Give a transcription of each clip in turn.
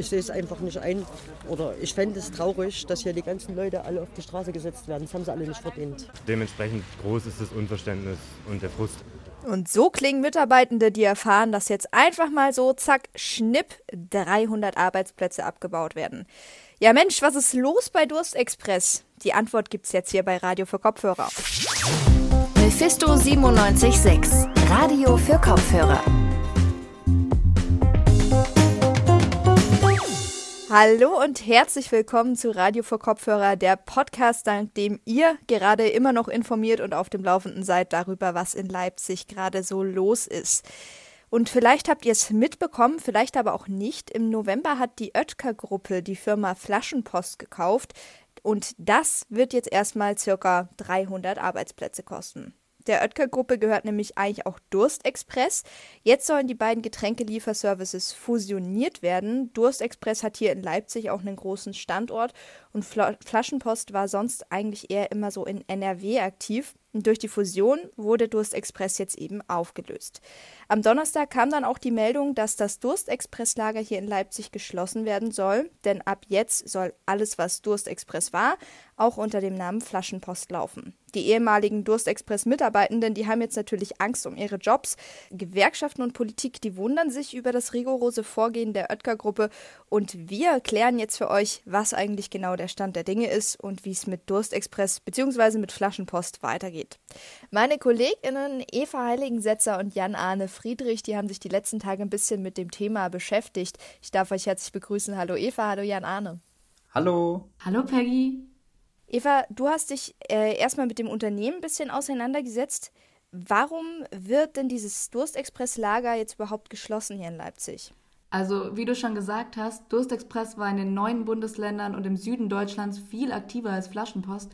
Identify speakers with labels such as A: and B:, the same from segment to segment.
A: ich sehe es einfach nicht ein. Oder ich fände es traurig, dass hier die ganzen Leute alle auf die Straße gesetzt werden. Das haben sie alle nicht verdient.
B: Dementsprechend groß ist das Unverständnis und der Frust.
C: Und so klingen Mitarbeitende, die erfahren, dass jetzt einfach mal so, zack, schnipp, 300 Arbeitsplätze abgebaut werden. Ja Mensch, was ist los bei Durstexpress? Die Antwort gibt's jetzt hier bei Radio für Kopfhörer.
D: Mephisto 976, Radio für Kopfhörer.
C: Hallo und herzlich willkommen zu Radio für Kopfhörer, der Podcast, dank dem ihr gerade immer noch informiert und auf dem Laufenden seid darüber, was in Leipzig gerade so los ist. Und vielleicht habt ihr es mitbekommen, vielleicht aber auch nicht. Im November hat die Oetker-Gruppe die Firma Flaschenpost gekauft und das wird jetzt erstmal circa 300 Arbeitsplätze kosten. Der Oetker-Gruppe gehört nämlich eigentlich auch Durstexpress. Jetzt sollen die beiden Getränkelieferservices fusioniert werden. Durstexpress hat hier in Leipzig auch einen großen Standort und Flaschenpost war sonst eigentlich eher immer so in NRW aktiv. Und durch die Fusion wurde Durstexpress jetzt eben aufgelöst. Am Donnerstag kam dann auch die Meldung, dass das Durstexpress-Lager hier in Leipzig geschlossen werden soll, denn ab jetzt soll alles, was Durstexpress war, auch unter dem Namen Flaschenpost laufen. Die ehemaligen Durstexpress-Mitarbeitenden, die haben jetzt natürlich Angst um ihre Jobs. Gewerkschaften und Politik, die wundern sich über das rigorose Vorgehen der Oetker-Gruppe. Und wir klären jetzt für euch, was eigentlich genau der Stand der Dinge ist und wie es mit Durstexpress bzw. mit Flaschenpost weitergeht. Meine KollegInnen Eva Heiligensetzer und Jan-Arne Friedrich, die haben sich die letzten Tage ein bisschen mit dem Thema beschäftigt. Ich darf euch herzlich begrüßen. Hallo Eva, hallo Jan-Arne.
E: Hallo.
F: Hallo Peggy.
C: Eva, du hast dich äh, erstmal mit dem Unternehmen ein bisschen auseinandergesetzt. Warum wird denn dieses Durstexpress-Lager jetzt überhaupt geschlossen hier in Leipzig?
F: Also, wie du schon gesagt hast, Durstexpress war in den neuen Bundesländern und im Süden Deutschlands viel aktiver als Flaschenpost.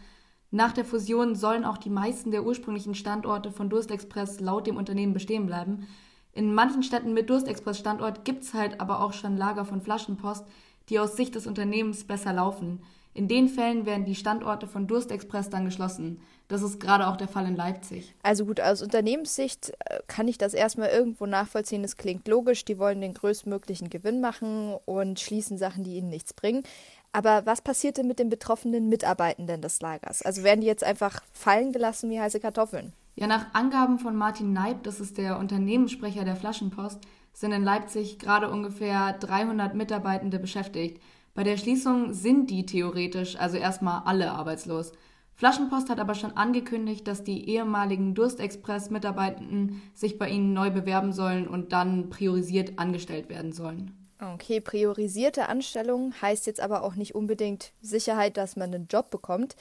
F: Nach der Fusion sollen auch die meisten der ursprünglichen Standorte von Durstexpress laut dem Unternehmen bestehen bleiben. In manchen Städten mit Durstexpress-Standort gibt es halt aber auch schon Lager von Flaschenpost, die aus Sicht des Unternehmens besser laufen. In den Fällen werden die Standorte von Durstexpress dann geschlossen. Das ist gerade auch der Fall in Leipzig.
C: Also gut, aus Unternehmenssicht äh, kann ich das erstmal irgendwo nachvollziehen. Es klingt logisch, die wollen den größtmöglichen Gewinn machen und schließen Sachen, die ihnen nichts bringen. Aber was passiert denn mit den betroffenen Mitarbeitenden des Lagers? Also werden die jetzt einfach fallen gelassen wie heiße Kartoffeln?
F: Ja, nach Angaben von Martin Neib, das ist der Unternehmenssprecher der Flaschenpost, sind in Leipzig gerade ungefähr 300 Mitarbeitende beschäftigt. Bei der Schließung sind die theoretisch also erstmal alle arbeitslos. Flaschenpost hat aber schon angekündigt, dass die ehemaligen Durstexpress-Mitarbeitenden sich bei ihnen neu bewerben sollen und dann priorisiert angestellt werden sollen.
C: Okay, priorisierte Anstellung heißt jetzt aber auch nicht unbedingt Sicherheit, dass man einen Job bekommt.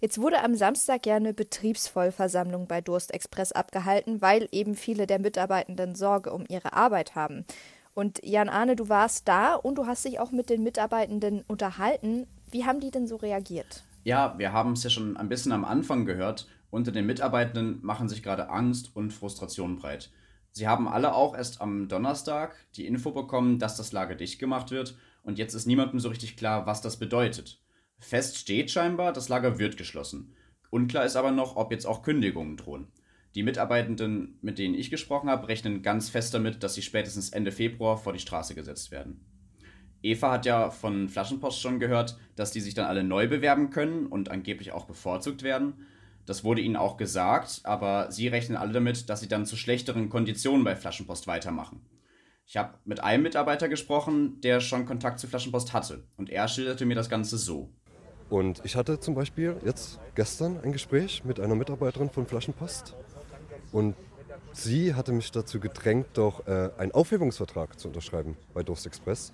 C: Jetzt wurde am Samstag ja eine Betriebsvollversammlung bei Durstexpress abgehalten, weil eben viele der Mitarbeitenden Sorge um ihre Arbeit haben. Und Jan Arne, du warst da und du hast dich auch mit den Mitarbeitenden unterhalten. Wie haben die denn so reagiert?
E: Ja, wir haben es ja schon ein bisschen am Anfang gehört. Unter den Mitarbeitenden machen sich gerade Angst und Frustration breit. Sie haben alle auch erst am Donnerstag die Info bekommen, dass das Lager dicht gemacht wird und jetzt ist niemandem so richtig klar, was das bedeutet. Fest steht scheinbar, das Lager wird geschlossen. Unklar ist aber noch, ob jetzt auch Kündigungen drohen. Die Mitarbeitenden, mit denen ich gesprochen habe, rechnen ganz fest damit, dass sie spätestens Ende Februar vor die Straße gesetzt werden. Eva hat ja von Flaschenpost schon gehört, dass die sich dann alle neu bewerben können und angeblich auch bevorzugt werden. Das wurde ihnen auch gesagt, aber sie rechnen alle damit, dass sie dann zu schlechteren Konditionen bei Flaschenpost weitermachen. Ich habe mit einem Mitarbeiter gesprochen, der schon Kontakt zu Flaschenpost hatte und er schilderte mir das Ganze so.
G: Und ich hatte zum Beispiel jetzt gestern ein Gespräch mit einer Mitarbeiterin von Flaschenpost und sie hatte mich dazu gedrängt, doch äh, einen Aufhebungsvertrag zu unterschreiben bei Durst Express.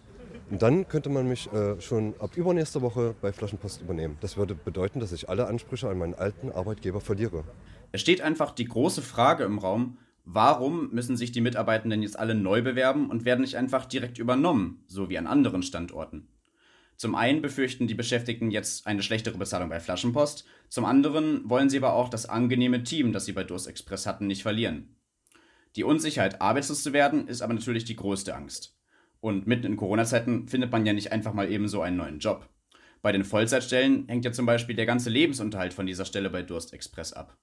G: Und dann könnte man mich äh, schon ab übernächster Woche bei Flaschenpost übernehmen. Das würde bedeuten, dass ich alle Ansprüche an meinen alten Arbeitgeber verliere.
E: Es steht einfach die große Frage im Raum, warum müssen sich die Mitarbeitenden jetzt alle neu bewerben und werden nicht einfach direkt übernommen, so wie an anderen Standorten? Zum einen befürchten die Beschäftigten jetzt eine schlechtere Bezahlung bei Flaschenpost, zum anderen wollen sie aber auch das angenehme Team, das sie bei Durst Express hatten, nicht verlieren. Die Unsicherheit, arbeitslos zu werden, ist aber natürlich die größte Angst. Und mitten in Corona-Zeiten findet man ja nicht einfach mal eben so einen neuen Job. Bei den Vollzeitstellen hängt ja zum Beispiel der ganze Lebensunterhalt von dieser Stelle bei Durst Express ab.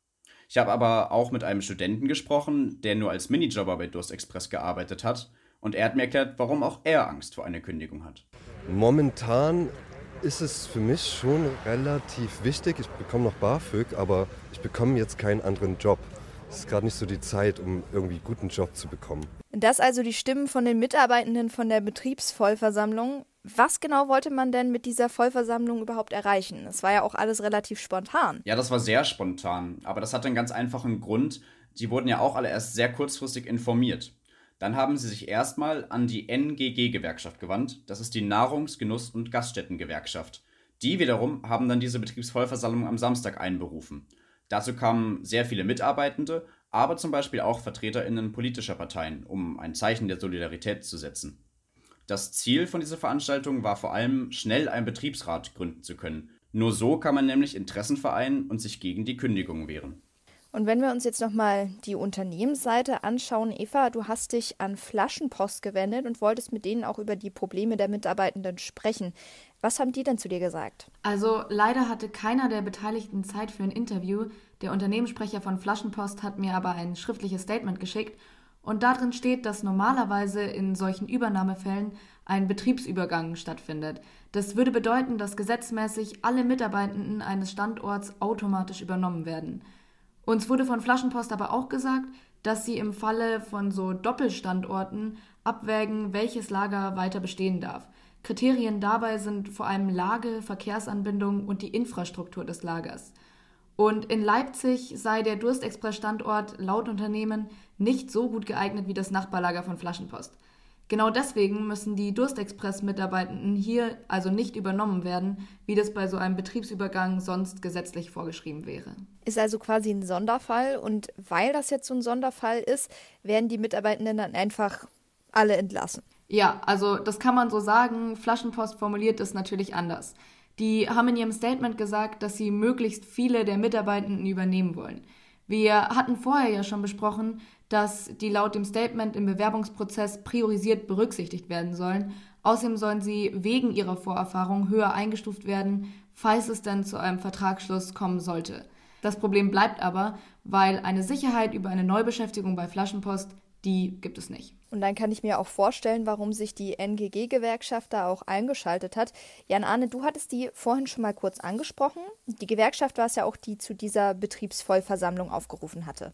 E: Ich habe aber auch mit einem Studenten gesprochen, der nur als Minijobber bei Durst Express gearbeitet hat, und er hat mir erklärt, warum auch er Angst vor einer Kündigung hat.
G: Momentan ist es für mich schon relativ wichtig. Ich bekomme noch BAföG, aber ich bekomme jetzt keinen anderen Job. Es ist gerade nicht so die Zeit, um irgendwie einen guten Job zu bekommen.
C: Das also die Stimmen von den Mitarbeitenden von der Betriebsvollversammlung. Was genau wollte man denn mit dieser Vollversammlung überhaupt erreichen? Es war ja auch alles relativ spontan.
E: Ja, das war sehr spontan, aber das hat einen ganz einfachen Grund. Die wurden ja auch alle erst sehr kurzfristig informiert. Dann haben sie sich erstmal an die NGG-Gewerkschaft gewandt. Das ist die Nahrungs-, Genuss- und Gaststättengewerkschaft. Die wiederum haben dann diese Betriebsvollversammlung am Samstag einberufen. Dazu kamen sehr viele Mitarbeitende, aber zum Beispiel auch VertreterInnen politischer Parteien, um ein Zeichen der Solidarität zu setzen. Das Ziel von dieser Veranstaltung war vor allem, schnell einen Betriebsrat gründen zu können. Nur so kann man nämlich Interessen vereinen und sich gegen die Kündigung wehren.
C: Und wenn wir uns jetzt nochmal die Unternehmensseite anschauen, Eva, du hast dich an Flaschenpost gewendet und wolltest mit denen auch über die Probleme der Mitarbeitenden sprechen. Was haben die denn zu dir gesagt?
F: Also leider hatte keiner der Beteiligten Zeit für ein Interview. Der Unternehmenssprecher von Flaschenpost hat mir aber ein schriftliches Statement geschickt und darin steht, dass normalerweise in solchen Übernahmefällen ein Betriebsübergang stattfindet. Das würde bedeuten, dass gesetzmäßig alle Mitarbeitenden eines Standorts automatisch übernommen werden. Uns wurde von Flaschenpost aber auch gesagt, dass sie im Falle von so Doppelstandorten abwägen, welches Lager weiter bestehen darf. Kriterien dabei sind vor allem Lage, Verkehrsanbindung und die Infrastruktur des Lagers. Und in Leipzig sei der Durstexpress-Standort laut Unternehmen nicht so gut geeignet wie das Nachbarlager von Flaschenpost. Genau deswegen müssen die Durstexpress-Mitarbeitenden hier also nicht übernommen werden, wie das bei so einem Betriebsübergang sonst gesetzlich vorgeschrieben wäre.
C: Ist also quasi ein Sonderfall und weil das jetzt so ein Sonderfall ist, werden die Mitarbeitenden dann einfach alle entlassen.
F: Ja, also das kann man so sagen. Flaschenpost formuliert das natürlich anders. Die haben in ihrem Statement gesagt, dass sie möglichst viele der Mitarbeitenden übernehmen wollen. Wir hatten vorher ja schon besprochen, dass die laut dem Statement im Bewerbungsprozess priorisiert berücksichtigt werden sollen. Außerdem sollen sie wegen ihrer Vorerfahrung höher eingestuft werden, falls es dann zu einem Vertragsschluss kommen sollte. Das Problem bleibt aber, weil eine Sicherheit über eine Neubeschäftigung bei Flaschenpost, die gibt es nicht.
C: Und dann kann ich mir auch vorstellen, warum sich die NGG-Gewerkschaft da auch eingeschaltet hat. Jan Arne, du hattest die vorhin schon mal kurz angesprochen. Die Gewerkschaft war es ja auch, die zu dieser Betriebsvollversammlung aufgerufen hatte.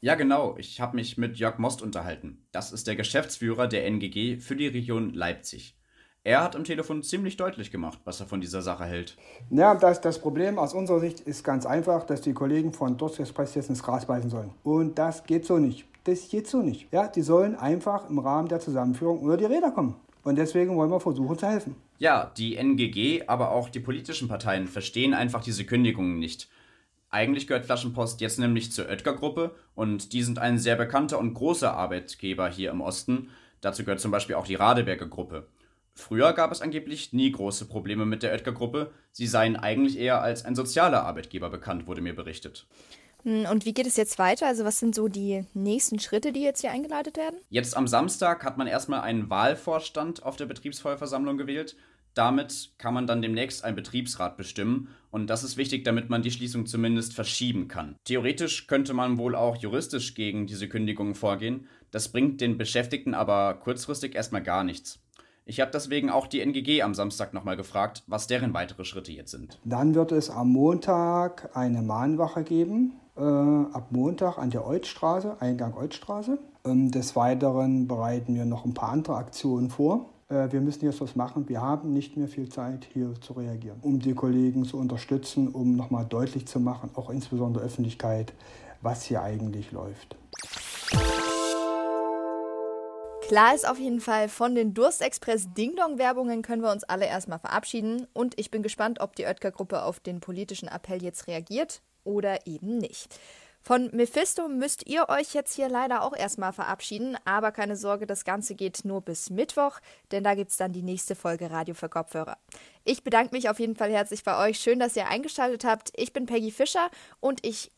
E: Ja, genau. Ich habe mich mit Jörg Most unterhalten. Das ist der Geschäftsführer der NGG für die Region Leipzig. Er hat am Telefon ziemlich deutlich gemacht, was er von dieser Sache hält.
H: Ja, das, das Problem aus unserer Sicht ist ganz einfach, dass die Kollegen von Durstexpress jetzt ins Gras beißen sollen. Und das geht so nicht. Das geht so nicht. Ja, die sollen einfach im Rahmen der Zusammenführung unter die Räder kommen. Und deswegen wollen wir versuchen zu helfen.
E: Ja, die NGG, aber auch die politischen Parteien verstehen einfach diese Kündigungen nicht. Eigentlich gehört Flaschenpost jetzt nämlich zur Oetker-Gruppe und die sind ein sehr bekannter und großer Arbeitgeber hier im Osten. Dazu gehört zum Beispiel auch die Radeberger Gruppe. Früher gab es angeblich nie große Probleme mit der Oetker-Gruppe. Sie seien eigentlich eher als ein sozialer Arbeitgeber bekannt, wurde mir berichtet.
C: Hm, und wie geht es jetzt weiter? Also was sind so die nächsten Schritte, die jetzt hier eingeleitet werden?
E: Jetzt am Samstag hat man erstmal einen Wahlvorstand auf der Betriebsvollversammlung gewählt. Damit kann man dann demnächst einen Betriebsrat bestimmen und das ist wichtig, damit man die Schließung zumindest verschieben kann. Theoretisch könnte man wohl auch juristisch gegen diese Kündigungen vorgehen, das bringt den Beschäftigten aber kurzfristig erstmal gar nichts. Ich habe deswegen auch die NGG am Samstag nochmal gefragt, was deren weitere Schritte jetzt sind.
H: Dann wird es am Montag eine Mahnwache geben, äh, ab Montag an der Eutstraße, Eingang Eutstraße. Ähm, des Weiteren bereiten wir noch ein paar andere Aktionen vor. Äh, wir müssen jetzt was machen. Wir haben nicht mehr viel Zeit, hier zu reagieren, um die Kollegen zu unterstützen, um nochmal deutlich zu machen, auch insbesondere der Öffentlichkeit, was hier eigentlich läuft.
C: Klar ist auf jeden Fall, von den Durstexpress Ding-Dong-Werbungen können wir uns alle erstmal verabschieden. Und ich bin gespannt, ob die Oetker-Gruppe auf den politischen Appell jetzt reagiert oder eben nicht. Von Mephisto müsst ihr euch jetzt hier leider auch erstmal verabschieden, aber keine Sorge, das Ganze geht nur bis Mittwoch, denn da gibt es dann die nächste Folge Radio für Kopfhörer. Ich bedanke mich auf jeden Fall herzlich bei euch. Schön, dass ihr eingeschaltet habt. Ich bin Peggy Fischer und ich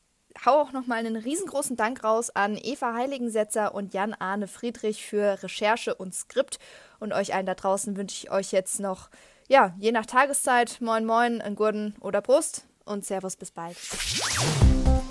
C: hau auch nochmal einen riesengroßen Dank raus an Eva Heiligensetzer und Jan Arne Friedrich für Recherche und Skript. Und euch allen da draußen wünsche ich euch jetzt noch, ja, je nach Tageszeit, moin moin, ein Gurden oder Brust und Servus bis bald.